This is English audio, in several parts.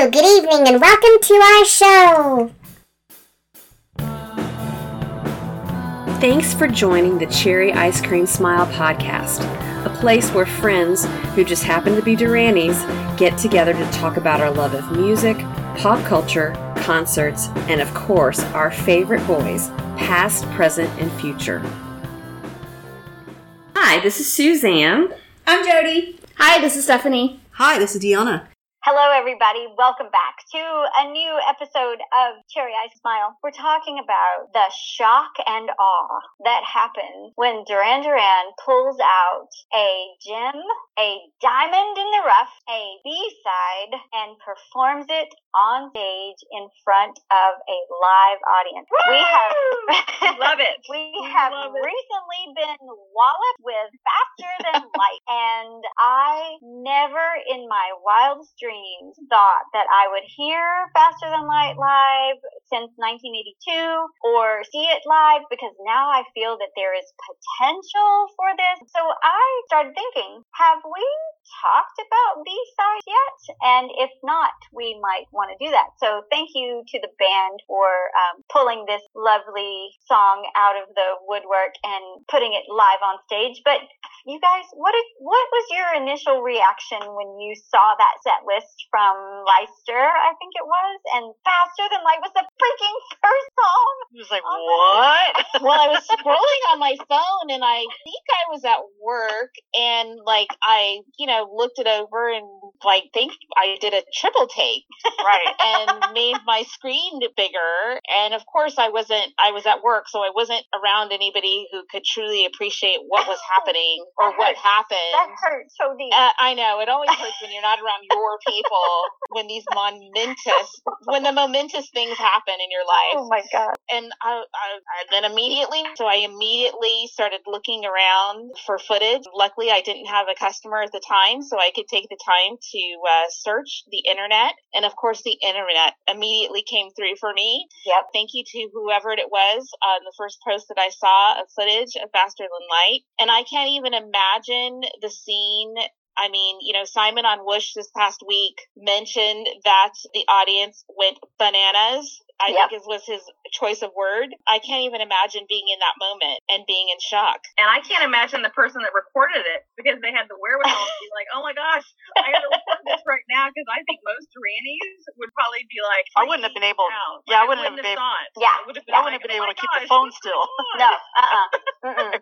Hello, good evening, and welcome to our show. Thanks for joining the Cherry Ice Cream Smile podcast, a place where friends who just happen to be Duranys get together to talk about our love of music, pop culture, concerts, and of course, our favorite boys, past, present, and future. Hi, this is Suzanne. I'm Jody. Hi, this is Stephanie. Hi, this is Deanna. Hello, everybody. Welcome back to a new episode of Cherry Ice Smile. We're talking about the shock and awe that happens when Duran Duran pulls out a gem, a diamond in the rough, a B-side, and performs it on stage in front of a live audience. We have Love it. we have Love it. recently been walloped with faster than light, and I never in my wildest dreams thought that I would hear Faster Than Light live since 1982 or see it live because now I feel that there is potential for this. So I started thinking, have we talked about B-sides yet? And if not, we might want to do that. So thank you to the band for um, pulling this lovely song out of the woodwork and putting it live on stage. But you guys, what did, what was your initial reaction when you saw that set list from Leicester, I think it was, and Faster Than Light was the freaking first song? It was like, Oh what? well, I was scrolling on my phone and I think I was at work and like I, you know, looked it over and like think I did a triple take right. and made my screen bigger. And of course I wasn't I was at work, so I wasn't around anybody who could truly appreciate what was happening or what happened. That hurts so deep. Uh, I know it always hurts when you're not around your people when these momentous when the momentous things happen in your life. Oh my god. and I, I, I then immediately so i immediately started looking around for footage. Luckily i didn't have a customer at the time so i could take the time to uh, search the internet. And of course the internet immediately came through for me. Yep. thank you to whoever it was on the first post that i saw of footage of faster than light. And i can't even imagine the scene I mean, you know, Simon on Whoosh this past week mentioned that the audience went bananas. I Yep. think it was his choice of word. I can't even imagine being in that moment and being in shock. And I can't imagine the person that recorded it because they had the wherewithal to be like, oh my gosh, I got to record this right now because I think most Rannies would probably be like, I wouldn't have been able- out. yeah, I Like, wouldn't have been thought. Yeah. I would have been, I wouldn't like, have been oh able my to keep the phone still. No. Uh-uh. Mm-mm.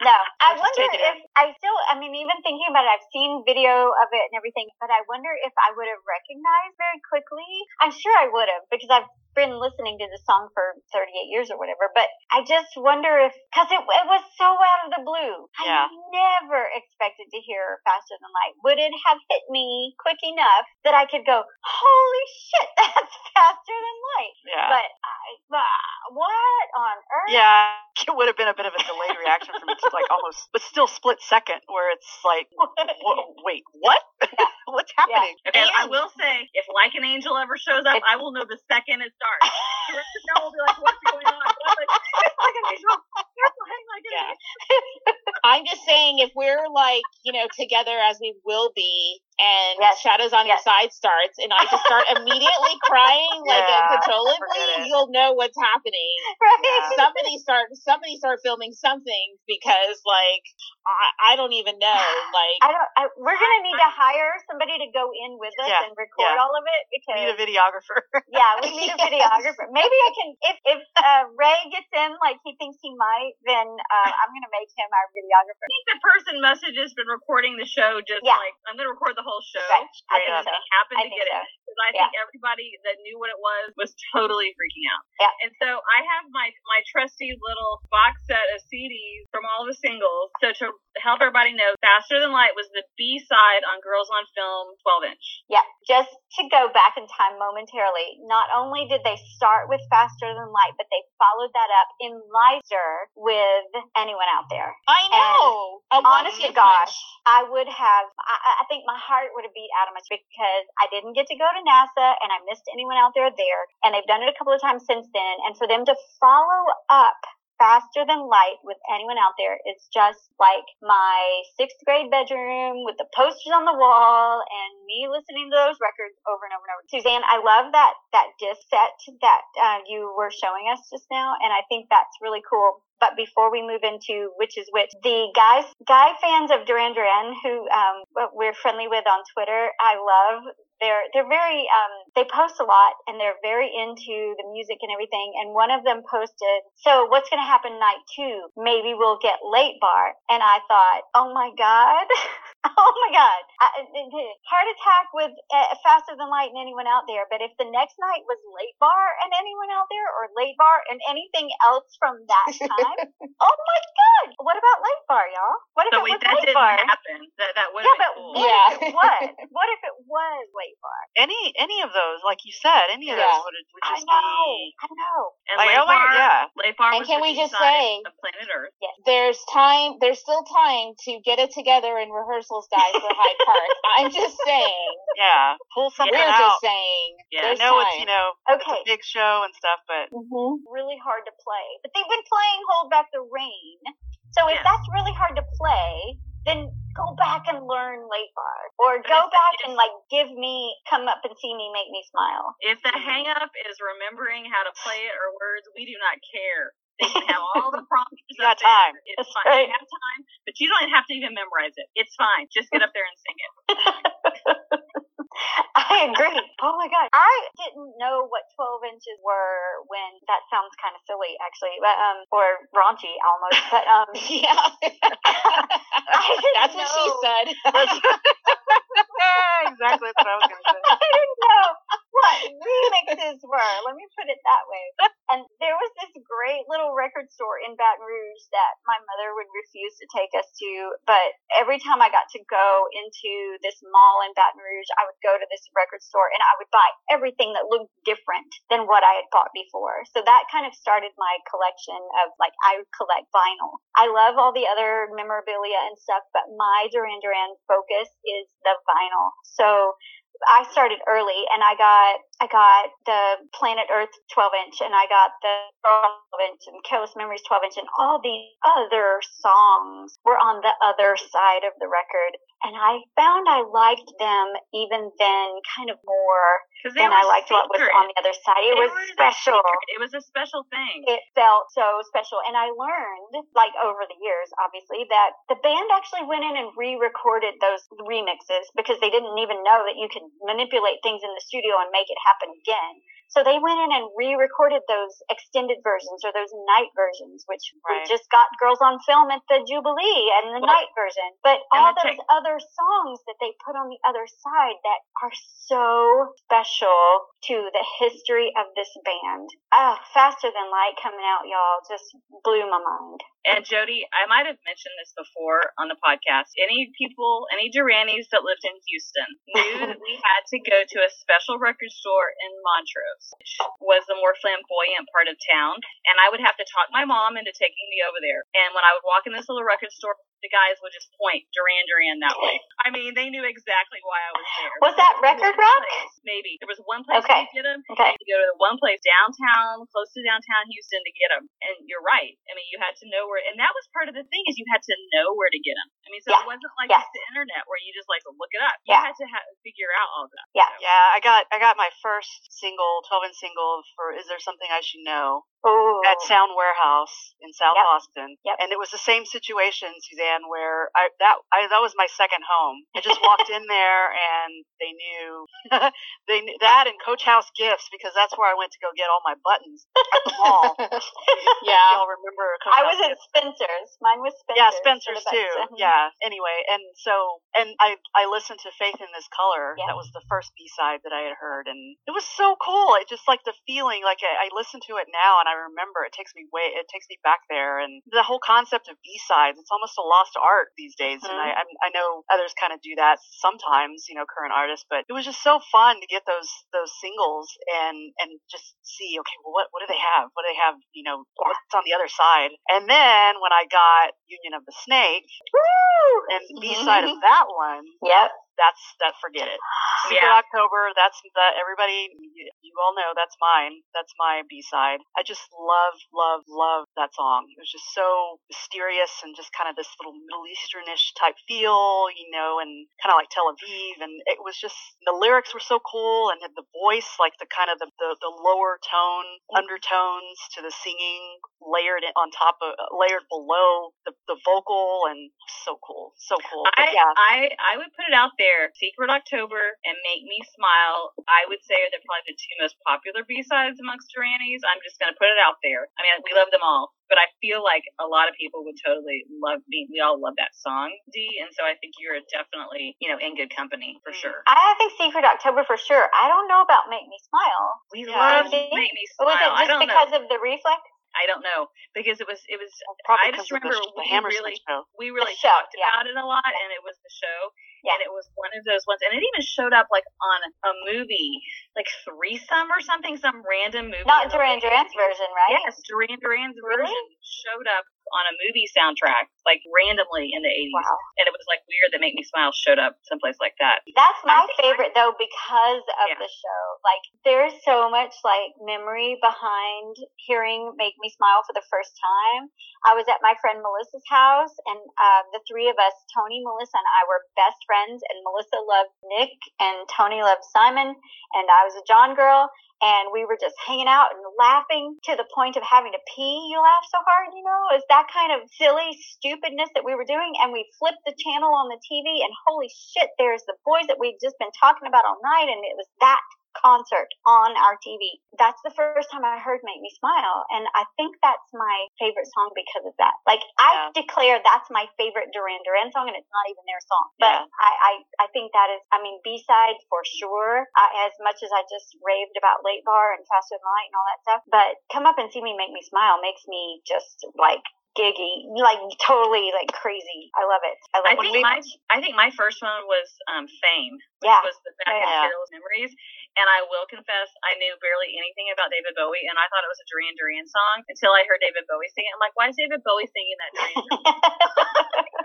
I. No, I just wonder if I still. I mean, even thinking about it, I've seen video of it and everything, but I wonder if I would have recognized very quickly. I'm sure I would have because I've been listening to the song for 38 years or whatever. But I just wonder if because it, it was so out of the blue. Yeah. I never expected to hear Faster Than Light. Would it have hit me quick enough that I could go, "Holy shit, that's Faster Than Light"? Yeah. But I, ah, what on earth? yeah, it would have been a bit of a delayed reaction from me, like almost, but still split second, where it's like, wait, what? What's happening? And I will say, if Like an Angel ever shows up, I will know the second it starts. The rest of will be like, what's going on? I'm like, it's Like an Angel. They're playing Like an Yeah. I'm just saying, if we're like, you know, together as we will be, and Yes. Shadows on Your Side starts, and I just start immediately crying like Yeah, uncontrollably, you'll know what's happening. Right. Yeah. somebody start somebody start filming something because like I, I don't even know like I don't. I, we're gonna need to hire somebody to go in with us Yeah, and record all of it because We need a videographer. yeah, we need a videographer. Maybe I can if if uh, Ray gets in like he thinks he might, then uh, I'm gonna make him our videographer. I think the person message has been recording the show just Yeah. like, I'm going to record the whole show. Right. I think so. I to get so. it. Because I think everybody that knew what it was was totally freaking out. Yeah. And so I have my my trusty little box set of CDs from all the singles. So to help everybody know, Faster Than Light was the B side on Girls on Film 12 inch. Yeah, just to go back in time momentarily, not only did they start with Faster Than Light, but they followed that up in Leicester with Anyone Out There. I know a Honest to gosh. I would have, I, I think my heart would have beat out of my chest because I didn't get to go to NASA and I missed anyone out there there. And they've done it a couple of times since then. And for them to follow up Faster Than Light with anyone out there. It's just like my sixth grade bedroom with the posters on the wall and me listening to those records over and over and over. Suzanne, I love that that disc set that uh, you were showing us just now, and I think that's really cool. But before we move into which is which, the guys, guy fans of Duran Duran who um, we're friendly with on Twitter, I love. They're they're very um, they post a lot and they're very into the music and everything. And one of them posted, "So what's going to happen night two? Maybe we'll get late bar." And I thought, "Oh my god." oh my god I, heart attack with uh, faster than light and anyone out there but if the next night was late bar and anyone out there or late bar and anything else from that time oh my god what about late bar y'all what if so it wait, was that late didn't bar happen that, that would yeah but cool. what Yeah. if it was what if it was late bar Any any of those, like you said, any of Yeah. those would, would I just know be. I know and Like, oh yeah. bar And was can we just say- of planet Earth There's time. There's still time to get it together in rehearsals, guys, for Hyde Park. I'm just saying. Yeah, pull something We're out. just saying. Yeah, I know time. it's you know okay it's a big show and stuff, but hmm really hard to play. But they've been playing Hold Back the Rain. So if that's really hard to play, then go back and learn late bar. Or go back and like give me come up and see me, make me smile. If the hang up is remembering how to play it or words, we do not care. They can have all the prompters You got there. time. It's That's fine. right. You have time, but you don't have to even memorize it. It's fine. Just get up there and sing it. I agree. Oh my god. I didn't know what 12 inches were when that sounds kind of silly actually, but um or raunchy almost, but um Yeah. That's what she said. exactly what I was gonna say. I didn't know what remixes were. Let me put it that way. And there was this great little record store in Baton Rouge that my mother would refuse to take us to, but every time I got to go into this mall in Baton Rouge, I would go to this record store and I would buy everything that looked different than what I had bought before. So that kind of started my collection of like I collect vinyl. I love all the other memorabilia and stuff, but my Duran Duran focus is the vinyl. So I started early and I got I got the Planet Earth 12 inch and I got the 12 inch and Careless Memories 12 inch and all these other songs were on the other side of the record and I found I liked them even then kind of more than I liked what was on the other side. It They was special. It was a special thing. it felt so special. And I learned, like over the years, obviously, that the band actually went in and re-recorded those remixes because they didn't even know that you could manipulate things in the studio and make it happen again. So they went in and re-recorded those extended versions or those night versions, which we just got girls on film at the Jubilee and the Well, night version. But all those tech- other songs that they put on the other side that are so special to the history of this band. Oh, Faster Than Light coming out, y'all, just blew my mind. And Jody, I might have mentioned this before on the podcast. Any people, any Duranis that lived in Houston knew that we had to go to a special record store in Montrose, which was the more flamboyant part of town. And I would have to talk my mom into taking me over there. And when I would walk in this little record store, the guys would just point Duran Duran that way. I mean, they knew exactly why I was there. Was that Record Rock? place, Maybe. There was one place Okay. to get them. Okay. You go to the one place downtown, close to downtown Houston to get them. And you're right. I mean, you had to know where, and that was part of the thing is you had to know where to get them. I mean, so Yeah. it wasn't like Yes. just the internet where you just like look it up. You Yeah. had to ha- figure out all that. Yeah. Yeah, I got I got my first single, 12 inch single for "Is There Something I Should Know" Ooh. at Sound Warehouse in South Yep. Austin, Yep. and it was the same situation, Suzanne, where I that I that was my second home. I just walked in there and they knew they knew that and Coach House gifts because that's where I went to go get all my buttons at the mall. yeah. Y'all remember? Coach I House was at Spencer's. Mine was Spencer's. yeah, Spencer's too. Mhm. Yeah. Anyway, and so and I I listened to Faith in This Color. Yeah. That was the first B side that I had heard, and it was so cool. It just like the feeling. Like I, I listen to it now, and I remember it takes me way. It takes me back there, and the whole concept of B sides. It's almost a lost art these days, and I Mm-hmm. I I know others kind of do that sometimes. You know, current artists, but it was just so fun to get those those singles and and just see. Okay, well, what what do they have? What do they have? You know, what's on the other side? And then when I got Union of the Snake Woo! and B side of that one, Yep. That's that. Forget it. Secret Yeah. October. That's the everybody. You, you all know that's mine. That's my B side. I just love, love, love that song. It was just so mysterious and just kind of this little Middle Easternish type feel, you know, and kind of like Tel Aviv. And it was just the lyrics were so cool, and the voice, like the kind of the the, the lower tone undertones to the singing layered it on top of uh, layered below the the vocal, and so cool, so cool. But I, yeah, I I would put it out there. Secret October and Make Me Smile. I would say are the probably the two most popular B sides amongst Durannies. I'm just gonna put it out there. I mean, we love them all, but I feel like a lot of people would totally love me. We all love that song, D, and so I think you're definitely you know in good company for Mm. sure. I think Secret October for sure. I don't know about Make Me Smile. We Yeah, love I think- Make Me Smile. Was Smile. it I just don't because know. of the reflex? I don't know because it was it was probably I just because the, remember the we really- show. we really show, talked yeah. about it a lot, and it was the show. Yeah. And it was one of those ones, and it even showed up like on a movie, like threesome or something, some random movie. Not Duran Duran's version, right? Yes, Duran Duran's Really? version showed up on a movie soundtrack, like randomly in the 80s. Wow. And it was like weird that Make Me Smile showed up someplace like that. That's my I- favorite though because of Yeah. the show. Like there's so much like memory behind hearing Make Me Smile for the first time. I was at my friend Melissa's house and uh, the three of us, Tony, Melissa, and I were best friends and Melissa loved Nick and Tony loved Simon and I was a John girl and we were just hanging out and laughing to the point of having to pee. You laugh so hard, you know? It's that kind of silly stupidness that we were doing. And we flipped the channel on the TV, and holy shit, there's the boys that we'd just been talking about all night, and it was that concert on our TV. That's the first time I heard Make Me Smile, and I think that's my favorite song because of that. Like I declare that's my favorite Duran Duran song, and it's not even their song. But Yeah. I, I I think that is, I mean, B side for sure. I, as much as I just raved about Late Bar and Faster Than Light and all that stuff, but Come Up and See Me Make Me Smile makes me just like giggy, like totally like crazy. I love it. I I love think it. my I think my first one was um, Fame, which Yeah. was the back Yeah. of Careless Memories. And I will confess, I knew barely anything about David Bowie, and I thought it was a Duran Duran song until I heard David Bowie sing it. I'm like, why is David Bowie singing that Duran Duran?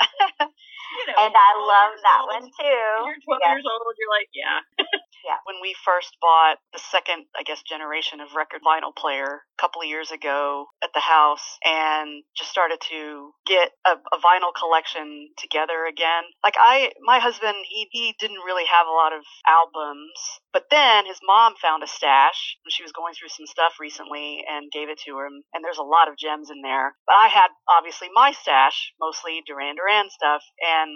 You know, and I love that old, one too. You're 12 Yes. years old. You're like, yeah. when we first bought the second, I guess, generation of record vinyl player a couple of years ago at the house and just started to get a, a vinyl collection together again. Like I, my husband, he, he didn't really have a lot of albums, but then his mom found a stash when she was going through some stuff recently and gave it to him. And there's a lot of gems in there. But I had obviously my stash, mostly Duran Duran stuff. And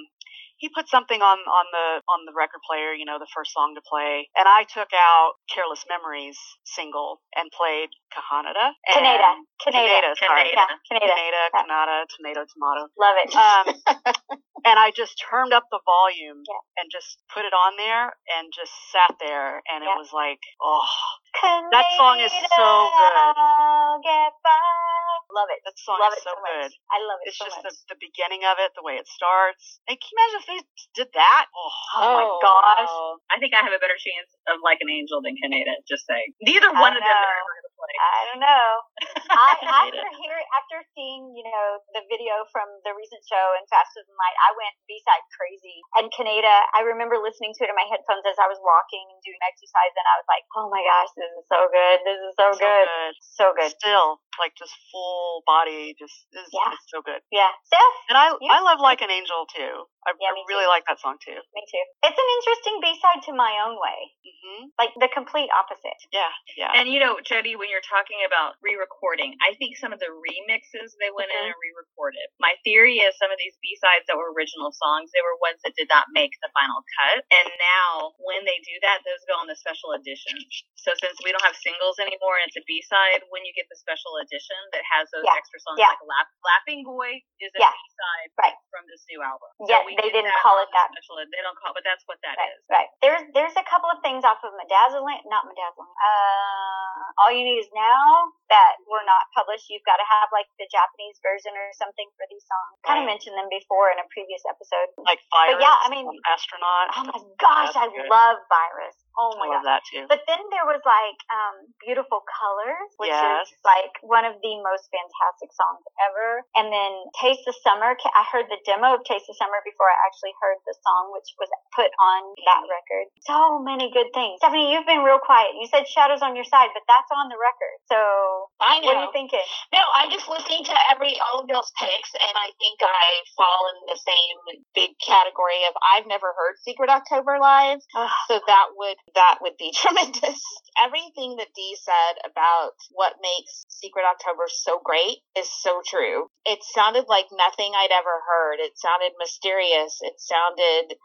he put something on on the on the record player, you know, the first song to play, and I took out "Careless Memories" single and played "Canada." and- Canada. Canada. Canada, sorry, Canada. Yeah, Canada. Canada, Yeah. Canada, tomato, tomato. Love it. Um, and I just turned up the volume Yeah. and just put it on there and just sat there, and it was like, oh, Canada, that song is so good. Get. Love it. that song love is it so so good. I love it It's so just much. the, the beginning of it, the way it starts. And can you imagine if they did that? Oh, Oh my gosh. wow. I think I have a better chance of like an angel than Canada. Just saying. Neither I one of them are ever going to play. I don't know. I, after hearing, after seeing, you know, the video from the recent show and Faster Than Light, I went B-side crazy. And Canada, I remember listening to it in my headphones as I was walking and doing exercise, and I was like, oh my gosh, this is so good. This is so, So good. good. So good. Still, like just full body, just is Yeah. it's so good. Yeah. Steph? And I You- I love like an angel too. I, Yeah, I really too. like that song too. Me too. It's an interesting B-side to My Own Way. hmm Like the complete opposite. Yeah, yeah. And you know, Jody, when you're talking about re-recording, I think some of the remixes they went in Mhm. and re-recorded. My theory is some of these B-sides that were original songs, they were ones that did not make the final cut. And now, when they do that, those go on the special edition. So since we don't have singles anymore and it's a B-side, when you get the special edition that has those Yeah. extra songs Yeah. like Laugh, "Laughing Boy" is a Yeah. B-side Right. from this new album. Yeah, they didn't call it that. Special, they don't call, it, but that's what that is. Right, right. There's there's a couple of things off of Medazzaland, not Medazzaland. Uh, all you need is now that were not published. You've got to have like the Japanese version or something for these songs. Kind of mentioned them before in a previous episode. Like Virus, yeah, I mean- astronaut. Oh my gosh, I good. love Virus. Oh my I love gosh. that too. But then there was like um, Beautiful Colors, which Yes. is like one of the most fantastic songs ever. And then Taste the Summer. I heard the demo of Taste the Summer before I actually heard the song, which was put on that record. So many good things. Stephanie, you've been real quiet. You said Shadows on Your Side, but that's on the record. So I know. what are you thinking? No, I'm just listening to every all of y'all's picks, and I think I fall in the same big category of I've never heard Secret October live, Ugh. so that would that would be tremendous. Everything that Dee said about what makes Secret October so great is so true. It sounded like nothing I'd ever heard. It sounded mysterious. It sounded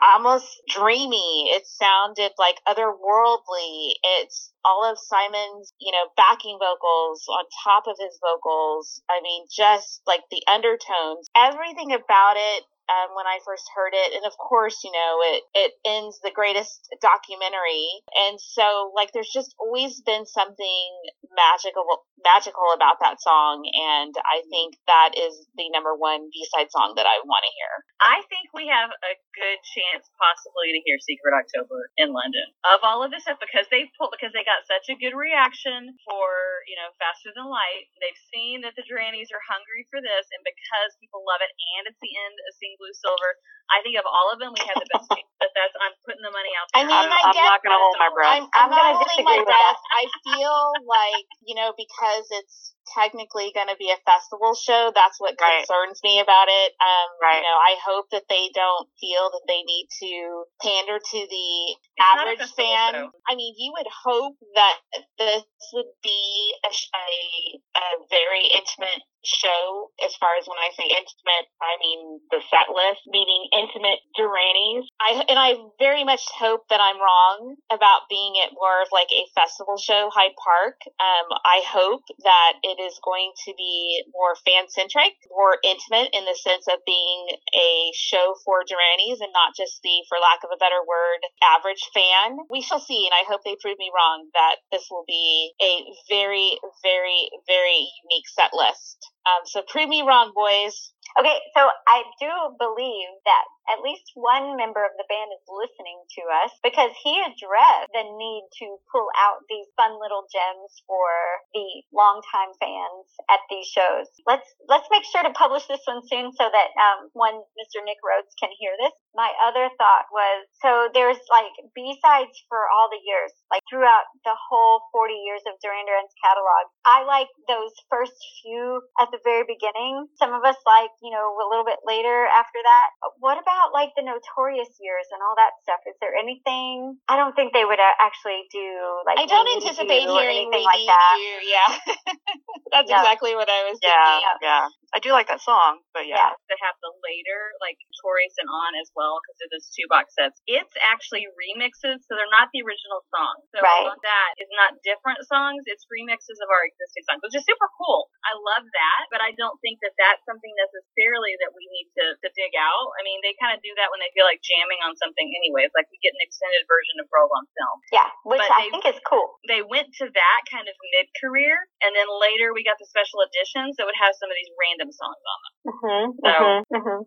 almost dreamy. It sounded like otherworldly. It's all of Simon's, you know, backing vocals on top of his vocals. I mean, just like the undertones, everything about it. Um, when I first heard it, and of course, you know, it it ends the greatest documentary, and so like, there's just always been something magical magical about that song, and I think that is the number one B side song that I want to hear. I think we have a good chance possibly to hear Secret October in London. Of all of this stuff because they pulled because they got such a good reaction for, you know, Faster Than Light. They've seen that the Durannies are hungry for this and because people love it and it's the end of Blue Silver, I think of all of them we have the best. But that's I'm putting the money out there. I mean, I'm, I I'm not gonna hold my breath. I'm, I'm, I'm not holding my breath. I feel like, you know, because it's technically going to be a festival show, that's what Right. concerns me about it. Um, Right. You know, I hope that they don't feel that they need to pander to the It's average fan. show. I mean, you would hope that this would be a, a, a very intimate show. As far as when I say intimate, I mean the set list, meaning intimate Durannies. I and I very much hope that I'm wrong about being it more of like a festival show, Hyde Park. Um, I hope that it is going to be more fan centric, more intimate in the sense of being a show for Durannies and not just the, for lack of a better word, average fan. We shall see, and I hope they prove me wrong that this will be a very, very, very unique set list. Um, so prove me wrong, boys. Okay, so I do believe that at least one member of the band is listening to us because he addressed the need to pull out these fun little gems for the longtime fans at these shows. Let's let's make sure to publish this one soon so that um, when Mr. Nick Rhodes can hear this. My other thought was so there's like B sides for all the years, like throughout the whole 40 years of Duran Duran's catalog. I like those first few at the very beginning. Some of us like, you know, a little bit later after that. But what about like the notorious years and all that stuff? Is there anything? I don't think they would uh, actually do like I don't anticipate You hearing anything like that. You. Yeah. That's Yeah. exactly what I was Yeah, thinking. yeah. I do like that song, but yeah. to have the later, like Notorious and On as well, because of those two box sets. It's actually remixes, so they're not the original songs. So Right. that is not different songs, it's remixes of our existing songs, which is super cool. I love that, but I don't think that that's something necessarily that we need to, to dig out. I mean, they kind of do that when they feel like jamming on something anyways, like we get an extended version of Girls on Film. Yeah, which But I they- think is cool. They went to that kind of mid-career, and then later we got the special editions that would have some of these random songs on them. Mm-hmm, So- mm-hmm.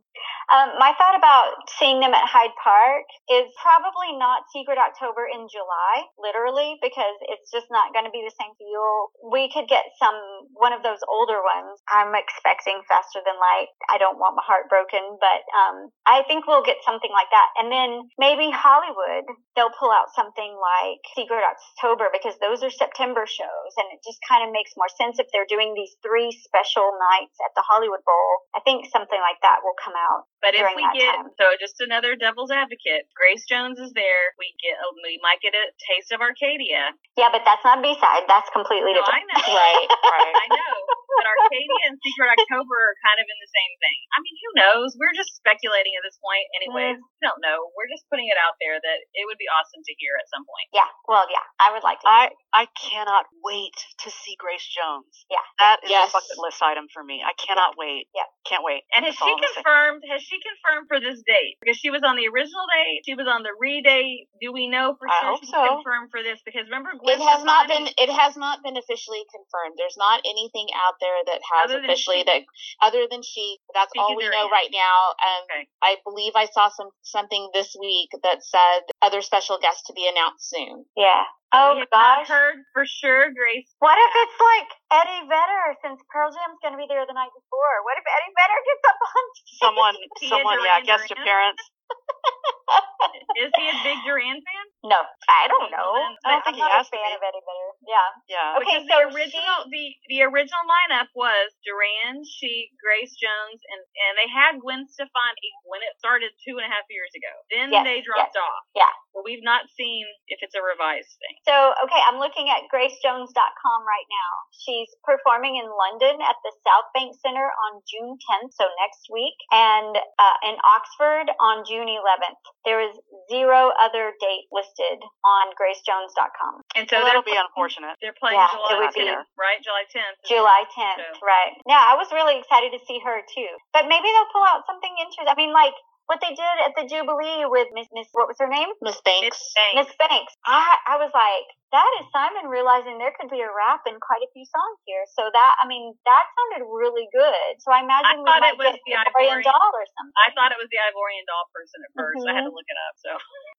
Um, my thought about seeing them at Hyde Park is probably not Secret October in July, literally, because it's just not going to be the same feel. We could get some one of those older ones. I'm expecting Faster Than Light. I don't want my heart broken, but um, I think we'll get something like that. And then maybe Hollywood, they'll pull out something like Secret October because those are September shows, and it just kind of makes more sense if they're doing these three special nights at the Hollywood Bowl. I think something like that will come out. But if we get time. so just another devil's advocate, Grace Jones is there. We get we might get a taste of Arcadia. Yeah, but that's not B side. That's completely No, different. I know, Right, right. I know. But Arcadia and Secret October are kind of in the same thing. I mean, who knows? We're just speculating at this point, anyways. Mm. We don't know. We're just putting it out there that it would be awesome to hear at some point. Yeah, well, yeah, I would like to. I I cannot wait to see Grace Jones. Yeah. That is Yes. a bucket list item for me. I cannot wait. yeah, Can't wait. And has she all I'm gonna say. confirmed? Has she confirmed for this date? Because she was on the original date, she was on the redate. Do we know for sure she's so. confirmed for this? Because remember, Gwen It has not been. It has not been officially confirmed. There's not anything out there that has officially she. that. Other than she, that's all we know right now. Um, Okay. I believe I saw some something this week that said other special guests to be announced soon. Yeah. We Oh not gosh. heard for sure, Grace. What if it's like Eddie Vedder since Pearl Jam's gonna be there the night before? What if Eddie Vedder gets up on stage? Someone, someone, yeah, Duran guest Duran? appearance. Is he a big Duran fan? No, I don't know. I don't think I'm he has a fan of Eddie Vedder. Yeah. Yeah. Okay, so the original the the original lineup was Duran, she, Grace Jones, and and they had Gwen Stefani when it started two and a half years ago. Then Yes, they dropped off. Yeah. But we've not seen if it's a revised thing. So, okay, I'm looking at gracejones.com right now. She's performing in London at the South Bank Center on June 10th, so next week, and uh, in Oxford on June 11th. There is zero other date listed on gracejones.com. And so Well, that'll be unfortunate. They're playing Yeah, July would be. 10th, right? July 10th. July 10th, So- right. Yeah, I was really excited to see her too. But maybe they'll pull out something interesting. I mean, like what they did at the Jubilee with Miss Miss what was her name? Miss Miss Banks. Banks. Miss Banks. I I was like, that is Simon realizing there could be a rap in quite a few songs here. So that I mean, that sounded really good. So I imagine we thought might it was get the Ivorian Ivorian- doll or something. I thought it was the Ivorian doll person at 1st I had to Mhm. look it up. So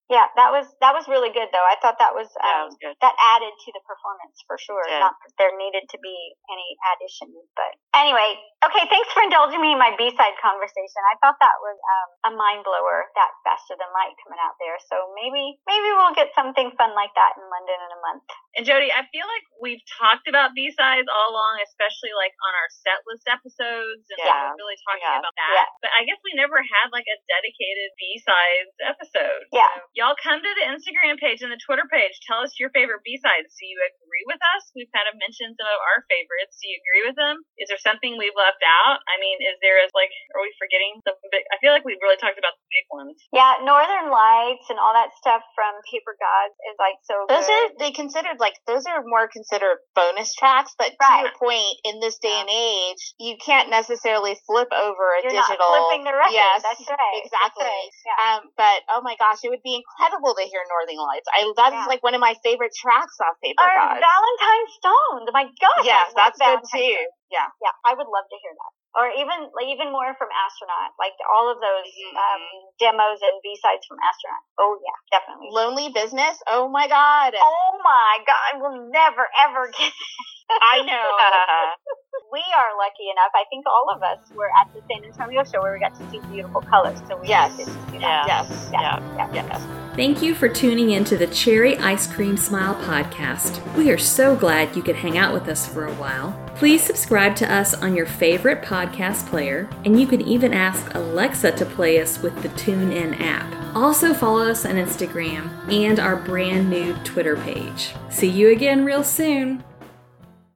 Yeah, that was that was really good though. I thought that was um, was good. that added to the performance for sure. Not that there needed to be any addition, but anyway, okay. Thanks for indulging me in my B side conversation. I thought that was um, a mind blower. That faster than light coming out there. So maybe maybe we'll get something fun like that in London in a month. And Jody, I feel like we've talked about B sides all along, especially like on our set list episodes, and Yeah, we're really talking yeah, about that. yeah. But I guess we never had like a dedicated B sides episode. Yeah. So y'all come to the Instagram page and the Twitter page. Tell us your favorite B sides. Do you agree with us? We've kind of mentioned some of our favorites. Do you agree with them? Is there something we've left out? I mean, is there a, like, are we forgetting some big? I feel like we've really talked about the big ones. Yeah, Northern Lights and all that stuff from Paper Gods is like so Those good. are they considered like those are more considered bonus tracks, but to Right. your point, in this day and age, you can't necessarily flip over a You're digital. not flipping the record. Yes, That's right. exactly. That's right. Yeah. Um, but oh my gosh, it would be incredible to hear Northern Lights. I that is Yeah. like one of my favorite tracks off Paper Gods. Valentine Stones. My gosh. Yes, that's good too. Stones. Yeah. Yeah, I would love to hear that. Or even like even more from Astronaut, like all of those Mhm. um, demos and B sides from Astronaut. Oh yeah, definitely. Lonely Business. Oh my god. Oh my god, we'll never ever get. I know. we are lucky enough. I think all of us were at the San Antonio show where we got to see beautiful colors. So we Yes. did see that. Yeah. Yes. Yeah. Yeah. Yes. Thank you for tuning in to the Cherry Ice Cream Smile podcast. We are so glad you could hang out with us for a while. Please subscribe to us on your favorite podcast player, and you can even ask Alexa to play us with the TuneIn app. Also, follow us on Instagram and our brand new Twitter page. See you again real soon.